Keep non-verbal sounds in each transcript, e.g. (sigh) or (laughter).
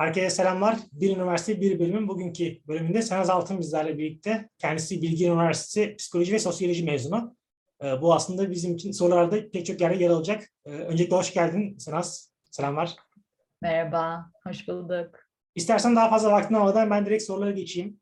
Herkese selamlar. Bir Üniversite Bir Bölümün bugünkü bölümünde Senaz Altın bizlerle birlikte. Kendisi Bilgi Üniversitesi Psikoloji ve Sosyoloji mezunu. Ee, Bu aslında bizim için sorularda pek çok yerde yer alacak. Ee, Öncelikle hoş geldin Senaz. Selamlar. Merhaba, hoş bulduk. İstersen daha fazla vaktini almadan ben direkt sorulara geçeyim.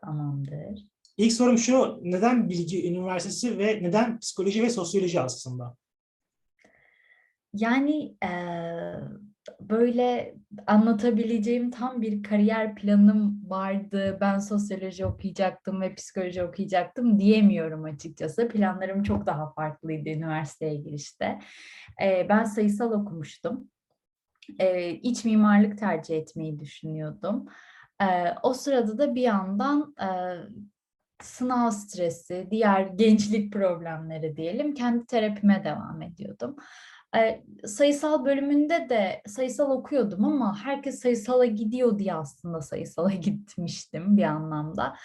Tamamdır. İlk sorum şu, neden Bilgi Üniversitesi ve neden Psikoloji ve Sosyoloji aslında? Yani eee, böyle anlatabileceğim tam bir kariyer planım vardı. Ben sosyoloji okuyacaktım ve psikoloji okuyacaktım diyemiyorum açıkçası. Planlarım çok daha farklıydı üniversiteye girişte. Ben sayısal okumuştum. Eee iç mimarlık tercih etmeyi düşünüyordum. O sırada da bir yandan sınav stresi, diğer gençlik problemleri diyelim kendi terapime devam ediyordum. Eee, sayısal bölümünde de sayısal okuyordum ama herkes sayısala gidiyor diye aslında sayısala (laughs) gitmiştim bir anlamda.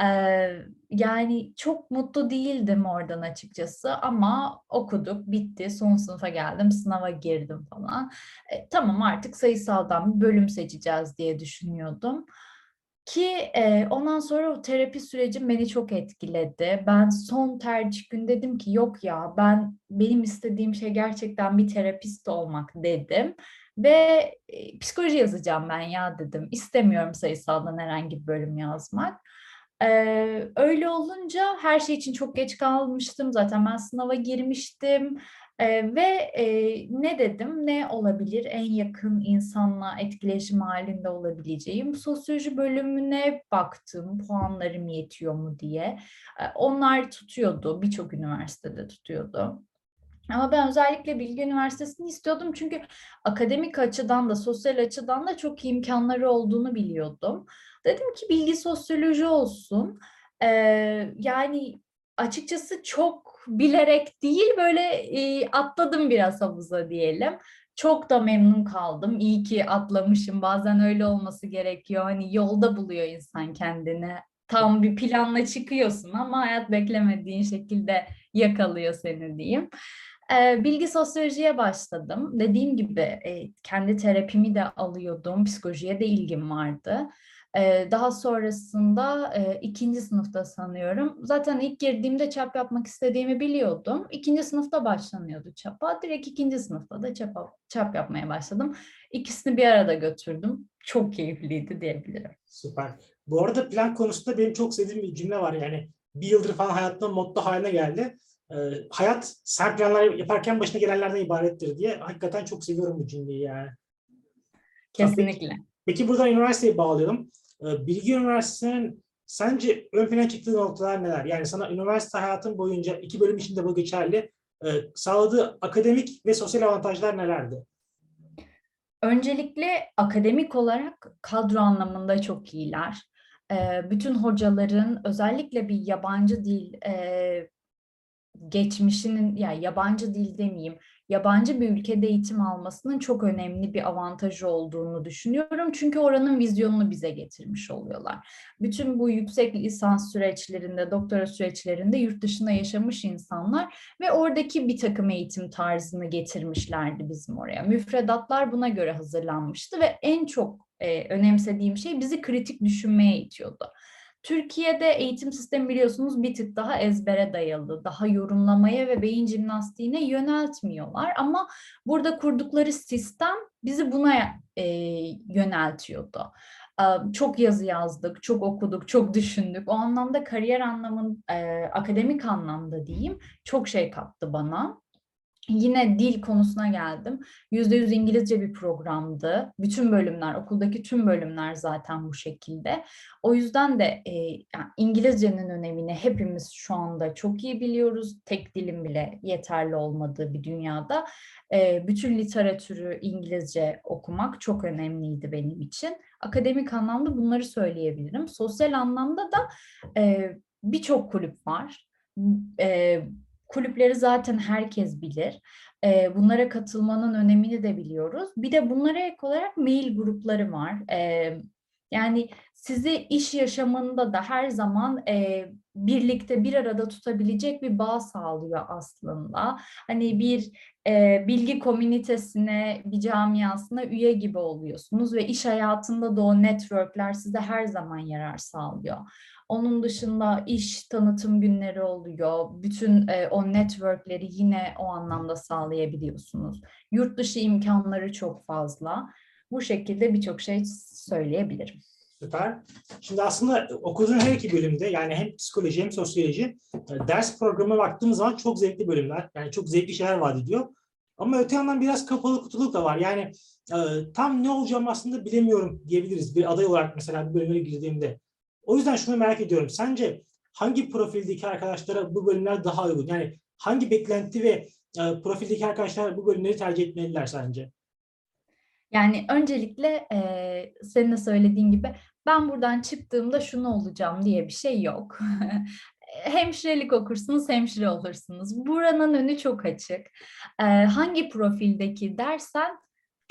Eee, yani çok mutlu değildim oradan açıkçası ama okuduk, bitti, son sınıfa geldim, sınava girdim falan. E, tamam artık sayısaldan bir bölüm seçeceğiz diye düşünüyordum. Ki e, ondan sonra o terapi sürecim beni çok etkiledi. Ben son tercih gün dedim ki yok ya ben benim istediğim şey gerçekten bir terapist olmak dedim. Ve e, psikoloji yazacağım ben ya dedim. İstemiyorum sayısaldan herhangi bir bölüm yazmak. Ee, öyle olunca her şey için çok geç kalmıştım. Zaten ben sınava girmiştim. Ee, ve e, ne dedim, ne olabilir en yakın insanla etkileşim halinde olabileceğim. Sosyoloji bölümüne baktım, puanlarım yetiyor mu diye. Ee, onlar tutuyordu, birçok üniversitede tutuyordu. Ama ben özellikle Bilgi Üniversitesi'ni istiyordum çünkü akademik açıdan da sosyal açıdan da çok iyi imkanları olduğunu biliyordum. Dedim ki bilgi sosyoloji olsun. Ee, yani açıkçası çok bilerek değil böyle e, atladım biraz havuza diyelim. Çok da memnun kaldım. İyi ki atlamışım. Bazen öyle olması gerekiyor. Hani yolda buluyor insan kendini. Tam bir planla çıkıyorsun ama hayat beklemediğin şekilde yakalıyor seni diyeyim. Bilgi sosyolojiye başladım. Dediğim gibi kendi terapimi de alıyordum. Psikolojiye de ilgim vardı. Daha sonrasında e, ikinci sınıfta sanıyorum. Zaten ilk girdiğimde çap yapmak istediğimi biliyordum. İkinci sınıfta başlanıyordu çapa. Direkt ikinci sınıfta da çapa, çap yapmaya başladım. İkisini bir arada götürdüm. Çok keyifliydi diyebilirim. Süper. Bu arada plan konusunda benim çok sevdiğim bir cümle var. Yani bir yıldır falan hayatımda motto haline geldi. Ee, hayat sen planlar yaparken başına gelenlerden ibarettir diye. Hakikaten çok seviyorum bu cümleyi yani. Kesinlikle. Peki buradan üniversiteyi bağlayalım. Ee, Bilgi Üniversitesi'nin sence ön plana çıktığı noktalar neler? Yani sana üniversite hayatın boyunca iki bölüm içinde bu geçerli. e, sağladığı akademik ve sosyal avantajlar nelerdi? Öncelikle akademik olarak kadro anlamında çok iyiler. Ee, bütün hocaların özellikle bir yabancı dil e, geçmişinin ya yani yabancı dil demeyeyim, yabancı bir ülkede eğitim almasının çok önemli bir avantajı olduğunu düşünüyorum. Çünkü oranın vizyonunu bize getirmiş oluyorlar. Bütün bu yüksek lisans süreçlerinde, doktora süreçlerinde yurt dışında yaşamış insanlar ve oradaki bir takım eğitim tarzını getirmişlerdi bizim oraya. Müfredatlar buna göre hazırlanmıştı ve en çok e, önemsediğim şey bizi kritik düşünmeye itiyordu. Türkiye'de eğitim sistemi biliyorsunuz bir tık daha ezbere dayalı, daha yorumlamaya ve beyin jimnastiğine yöneltmiyorlar. Ama burada kurdukları sistem bizi buna e, yöneltiyordu. E, çok yazı yazdık, çok okuduk, çok düşündük. O anlamda kariyer anlamın, e, akademik anlamda diyeyim, çok şey kattı bana. Yine dil konusuna geldim. Yüzde yüz İngilizce bir programdı. Bütün bölümler, okuldaki tüm bölümler zaten bu şekilde. O yüzden de e, yani İngilizcenin önemini hepimiz şu anda çok iyi biliyoruz. Tek dilim bile yeterli olmadığı bir dünyada. E, bütün literatürü İngilizce okumak çok önemliydi benim için. Akademik anlamda bunları söyleyebilirim. Sosyal anlamda da e, birçok kulüp var. E, kulüpleri zaten herkes bilir. Bunlara katılmanın önemini de biliyoruz. Bir de bunlara ek olarak mail grupları var. Yani sizi iş yaşamında da her zaman e, birlikte bir arada tutabilecek bir bağ sağlıyor aslında. Hani bir e, bilgi komünitesine, bir camiasına üye gibi oluyorsunuz ve iş hayatında da o networkler size her zaman yarar sağlıyor. Onun dışında iş tanıtım günleri oluyor. Bütün e, o networkleri yine o anlamda sağlayabiliyorsunuz. Yurt dışı imkanları çok fazla. Bu şekilde birçok şey söyleyebilirim. Süper. Şimdi aslında okuduğun her iki bölümde yani hem psikoloji hem sosyoloji e, ders programına baktığımız zaman çok zevkli bölümler. Yani çok zevkli şeyler vaat ediyor. Ama öte yandan biraz kapalı kutuluk da var. Yani e, tam ne olacağımı aslında bilemiyorum diyebiliriz. Bir aday olarak mesela bu bölümlere girdiğimde. O yüzden şunu merak ediyorum. Sence hangi profildeki arkadaşlara bu bölümler daha uygun? Yani hangi beklenti ve e, profildeki arkadaşlar bu bölümleri tercih etmeliler sence? Yani öncelikle e, senin de söylediğin gibi ben buradan çıktığımda şunu olacağım diye bir şey yok. (laughs) hemşirelik okursunuz, hemşire olursunuz. Buranın önü çok açık. E, hangi profildeki dersen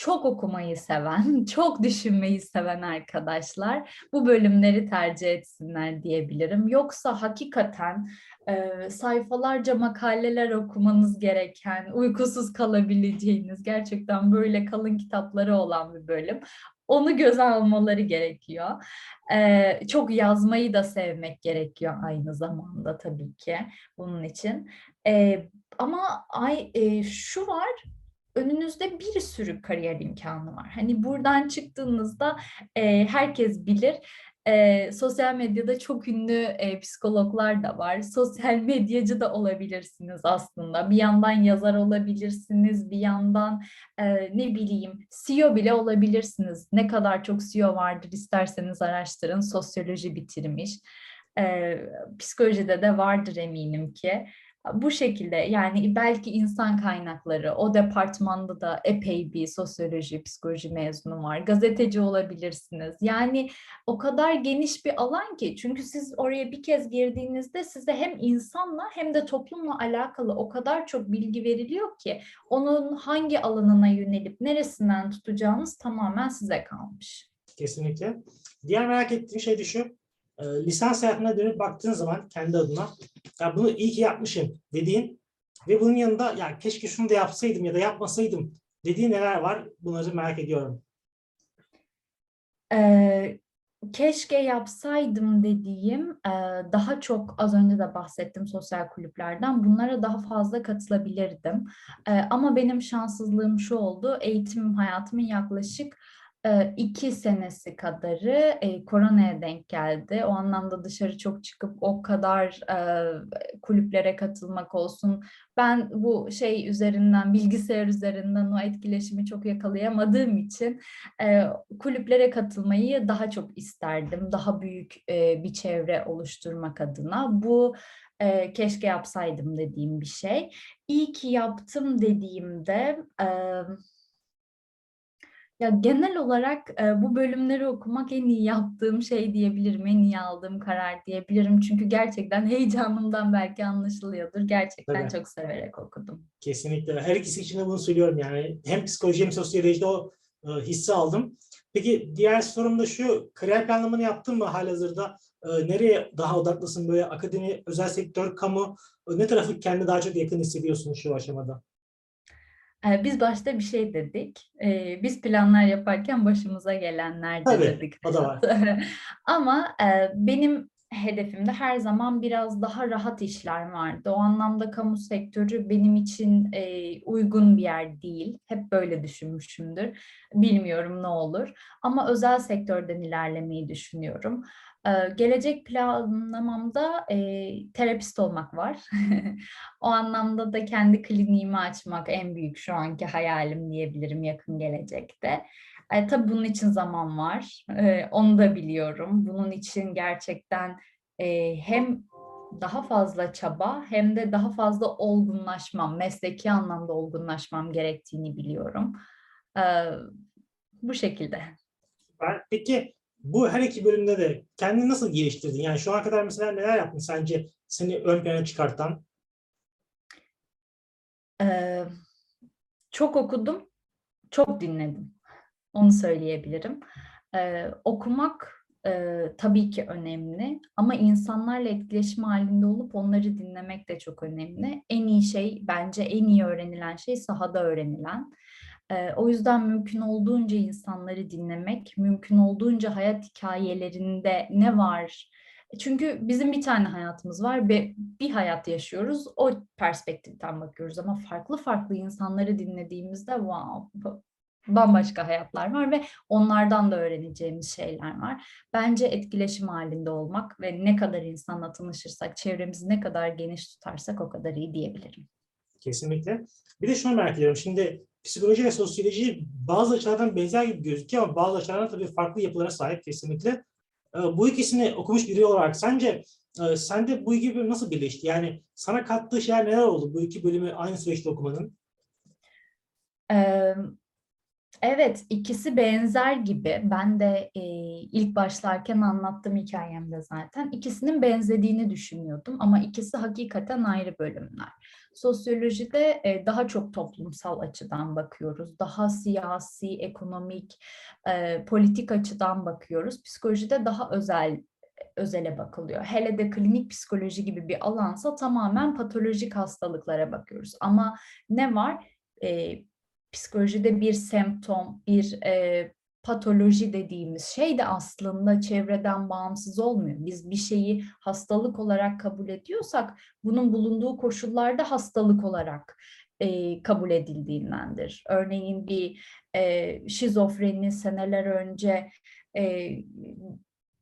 çok okumayı seven, (laughs) çok düşünmeyi seven arkadaşlar bu bölümleri tercih etsinler diyebilirim. Yoksa hakikaten e, sayfalarca makaleler okumanız gereken, uykusuz kalabileceğiniz, gerçekten böyle kalın kitapları olan bir bölüm. Onu göze almaları gerekiyor. Ee, çok yazmayı da sevmek gerekiyor aynı zamanda tabii ki bunun için. Ee, ama ay e, şu var, önünüzde bir sürü kariyer imkanı var. Hani buradan çıktığınızda e, herkes bilir. E, sosyal medyada çok ünlü e, psikologlar da var. Sosyal medyacı da olabilirsiniz aslında. Bir yandan yazar olabilirsiniz, bir yandan e, ne bileyim CEO bile olabilirsiniz. Ne kadar çok CEO vardır isterseniz araştırın. Sosyoloji bitirmiş. E, psikolojide de vardır eminim ki. Bu şekilde yani belki insan kaynakları, o departmanda da epey bir sosyoloji, psikoloji mezunu var. Gazeteci olabilirsiniz. Yani o kadar geniş bir alan ki çünkü siz oraya bir kez girdiğinizde size hem insanla hem de toplumla alakalı o kadar çok bilgi veriliyor ki onun hangi alanına yönelip neresinden tutacağınız tamamen size kalmış. Kesinlikle. Diğer merak ettiğim şey de şu. E, lisans hayatına dönüp baktığın zaman kendi adına ya bunu iyi ki yapmışım dediğin ve bunun yanında ya keşke şunu da yapsaydım ya da yapmasaydım dediğin neler var? Bunları merak ediyorum. Ee, keşke yapsaydım dediğim e, daha çok az önce de bahsettim sosyal kulüplerden bunlara daha fazla katılabilirdim. E, ama benim şanssızlığım şu oldu eğitim hayatımın yaklaşık iki senesi kadarı e, koronaya denk geldi. O anlamda dışarı çok çıkıp o kadar e, kulüplere katılmak olsun. Ben bu şey üzerinden, bilgisayar üzerinden o etkileşimi çok yakalayamadığım için e, kulüplere katılmayı daha çok isterdim. Daha büyük e, bir çevre oluşturmak adına. Bu e, keşke yapsaydım dediğim bir şey. İyi ki yaptım dediğimde... E, ya genel olarak e, bu bölümleri okumak en iyi yaptığım şey diyebilirim, en iyi aldığım karar diyebilirim. Çünkü gerçekten heyecanımdan belki anlaşılıyordur. Gerçekten Tabii. çok severek okudum. Kesinlikle. Her ikisi için de bunu söylüyorum yani. Hem psikoloji hem sosyolojide o e, hissi aldım. Peki diğer sorum da şu. Kariyer planlamanı yaptın mı halihazırda? E, nereye daha odaklısın? Böyle akademi, özel sektör, kamu? E, ne tarafı kendi daha çok yakın hissediyorsun şu aşamada? Biz başta bir şey dedik. Biz planlar yaparken başımıza gelenler de Tabii, dedik. o da var. (laughs) Ama benim hedefimde her zaman biraz daha rahat işler vardı. O anlamda kamu sektörü benim için e, uygun bir yer değil. Hep böyle düşünmüşümdür. Bilmiyorum ne olur. Ama özel sektörden ilerlemeyi düşünüyorum. E, gelecek planlamamda e, terapist olmak var. (laughs) o anlamda da kendi kliniğimi açmak en büyük şu anki hayalim diyebilirim yakın gelecekte. E, tabii bunun için zaman var. E, onu da biliyorum. Bunun için gerçekten e, hem daha fazla çaba hem de daha fazla olgunlaşmam, mesleki anlamda olgunlaşmam gerektiğini biliyorum. E, bu şekilde. Peki bu her iki bölümde de kendini nasıl geliştirdin? Yani şu ana kadar mesela neler yaptın sence seni ön plana çıkartan? E, çok okudum, çok dinledim. Onu söyleyebilirim. E, okumak e, tabii ki önemli ama insanlarla etkileşim halinde olup onları dinlemek de çok önemli. En iyi şey bence en iyi öğrenilen şey sahada öğrenilen. E, o yüzden mümkün olduğunca insanları dinlemek, mümkün olduğunca hayat hikayelerinde ne var? Çünkü bizim bir tane hayatımız var ve bir hayat yaşıyoruz. O perspektiften bakıyoruz ama farklı farklı insanları dinlediğimizde wow bambaşka hayatlar var ve onlardan da öğreneceğimiz şeyler var. Bence etkileşim halinde olmak ve ne kadar insanla tanışırsak, çevremizi ne kadar geniş tutarsak o kadar iyi diyebilirim. Kesinlikle. Bir de şunu merak ediyorum. Şimdi psikoloji ve sosyoloji bazı açılardan benzer gibi gözüküyor ama bazı açılardan tabii farklı yapılara sahip kesinlikle. Ee, Bu ikisini okumuş biri olarak sence e, sende bu iki bölüm nasıl birleşti? Yani sana kattığı şeyler neler oldu bu iki bölümü aynı süreçte okumanın? Ee, Evet, ikisi benzer gibi. Ben de e, ilk başlarken anlattığım hikayemde zaten ikisinin benzediğini düşünüyordum ama ikisi hakikaten ayrı bölümler. Sosyolojide e, daha çok toplumsal açıdan bakıyoruz, daha siyasi, ekonomik, e, politik açıdan bakıyoruz. Psikolojide daha özel özele bakılıyor. Hele de klinik psikoloji gibi bir alansa tamamen patolojik hastalıklara bakıyoruz. Ama ne var? E, psikolojide bir semptom, bir e, patoloji dediğimiz şey de aslında çevreden bağımsız olmuyor. Biz bir şeyi hastalık olarak kabul ediyorsak bunun bulunduğu koşullarda hastalık olarak e, kabul edildiğindendir. Örneğin bir e, şizofreni seneler önce e,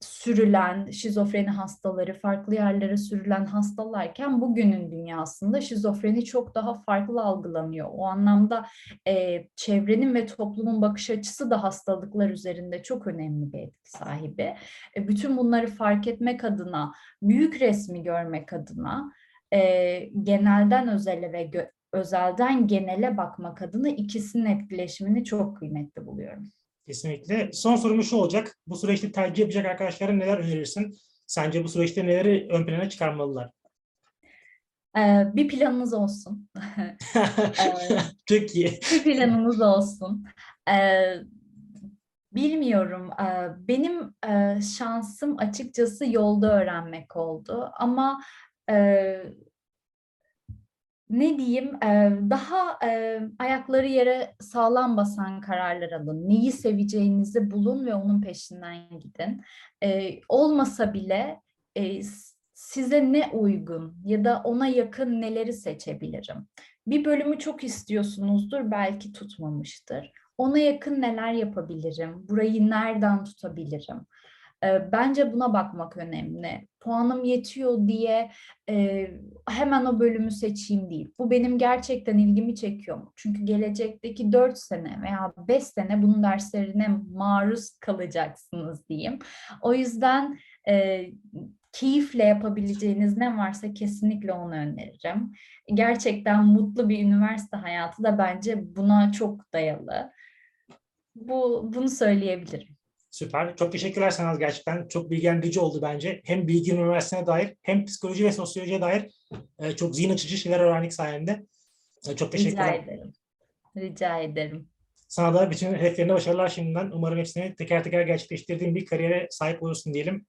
sürülen şizofreni hastaları farklı yerlere sürülen hastalarken bugünün dünyasında şizofreni çok daha farklı algılanıyor. O anlamda e, çevrenin ve toplumun bakış açısı da hastalıklar üzerinde çok önemli bir etki sahibi. E, bütün bunları fark etmek adına, büyük resmi görmek adına e, genelden özele ve özelden genele bakmak adına ikisinin etkileşimini çok kıymetli buluyorum. Kesinlikle. Son sorum şu olacak. Bu süreçte tercih yapacak arkadaşlara neler önerirsin? Sence bu süreçte neleri ön plana çıkarmalılar? Ee, bir planınız olsun. (laughs) Çok iyi. bir planımız olsun. Ee, bilmiyorum. Ee, benim e, şansım açıkçası yolda öğrenmek oldu. Ama e, ne diyeyim? daha ayakları yere sağlam basan kararlar alın. Neyi seveceğinizi bulun ve onun peşinden gidin. Olmasa bile size ne uygun ya da ona yakın neleri seçebilirim? Bir bölümü çok istiyorsunuzdur, belki tutmamıştır. Ona yakın neler yapabilirim? Burayı nereden tutabilirim? Bence buna bakmak önemli. Puanım yetiyor diye hemen o bölümü seçeyim değil. Bu benim gerçekten ilgimi çekiyor mu? Çünkü gelecekteki 4 sene veya 5 sene bunun derslerine maruz kalacaksınız diyeyim. O yüzden keyifle yapabileceğiniz ne varsa kesinlikle onu öneririm. Gerçekten mutlu bir üniversite hayatı da bence buna çok dayalı. Bu bunu söyleyebilirim. Süper. Çok teşekkürler Sanaz gerçekten. Çok bilgilendirici oldu bence. Hem Bilgi Üniversitesi'ne dair hem psikoloji ve sosyolojiye dair e, çok zihin açıcı şeyler öğrendik sayende. E, çok Rica teşekkürler. ederim. Rica ederim. Sana da bütün hedeflerine başarılar şimdiden. Umarım hepsini teker teker gerçekleştirdiğin bir kariyere sahip olursun diyelim.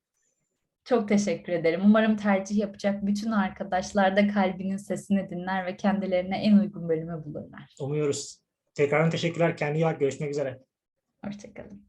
Çok teşekkür ederim. Umarım tercih yapacak bütün arkadaşlar da kalbinin sesini dinler ve kendilerine en uygun bölümü bulurlar. Umuyoruz. Tekrardan teşekkürler. Kendine iyi. Görüşmek üzere. Hoşçakalın.